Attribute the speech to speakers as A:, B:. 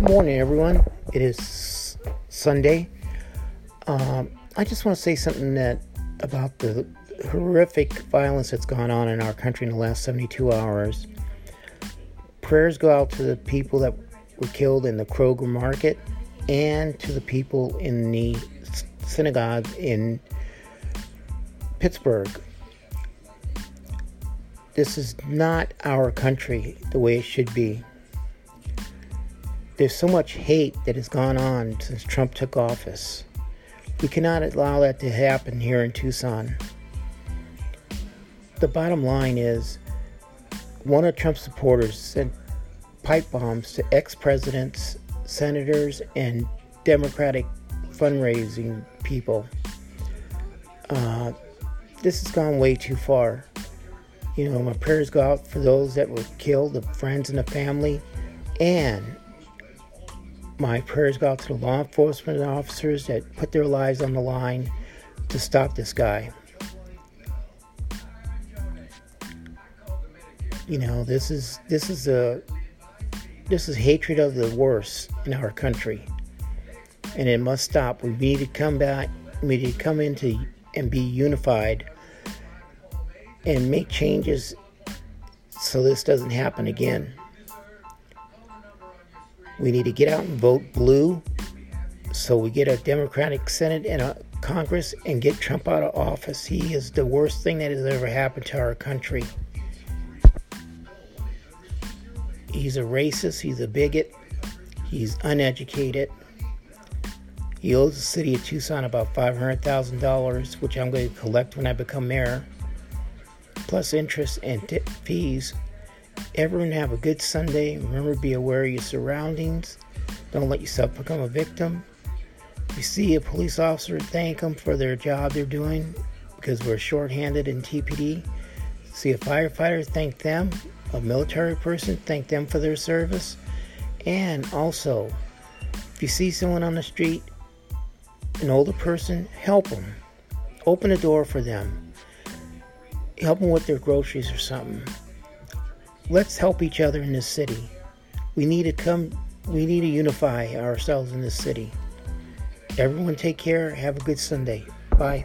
A: morning, everyone. It is Sunday. Um, I just want to say something that about the horrific violence that's gone on in our country in the last 72 hours. Prayers go out to the people that were killed in the Kroger Market and to the people in the synagogue in Pittsburgh. This is not our country the way it should be. There's so much hate that has gone on since Trump took office. We cannot allow that to happen here in Tucson. The bottom line is one of Trump's supporters sent pipe bombs to ex presidents, senators, and Democratic fundraising people. Uh, this has gone way too far. You know, my prayers go out for those that were killed, the friends and the family, and my prayers go out to the law enforcement officers that put their lives on the line to stop this guy. You know, this is this is a this is hatred of the worst in our country. And it must stop. We need to come back we need to come into and be unified and make changes so this doesn't happen again. We need to get out and vote blue so we get a Democratic Senate and a Congress and get Trump out of office. He is the worst thing that has ever happened to our country. He's a racist, he's a bigot, he's uneducated. He owes the city of Tucson about $500,000, which I'm going to collect when I become mayor, plus interest and t- fees. Everyone have a good Sunday. Remember, be aware of your surroundings. Don't let yourself become a victim. If you see a police officer, thank them for their job they're doing because we're shorthanded in TPD. See a firefighter, thank them. A military person, thank them for their service. And also, if you see someone on the street, an older person, help them. Open a door for them. Help them with their groceries or something let's help each other in this city. We need to come, we need to unify ourselves in this city. Everyone take care. Have a good Sunday. Bye.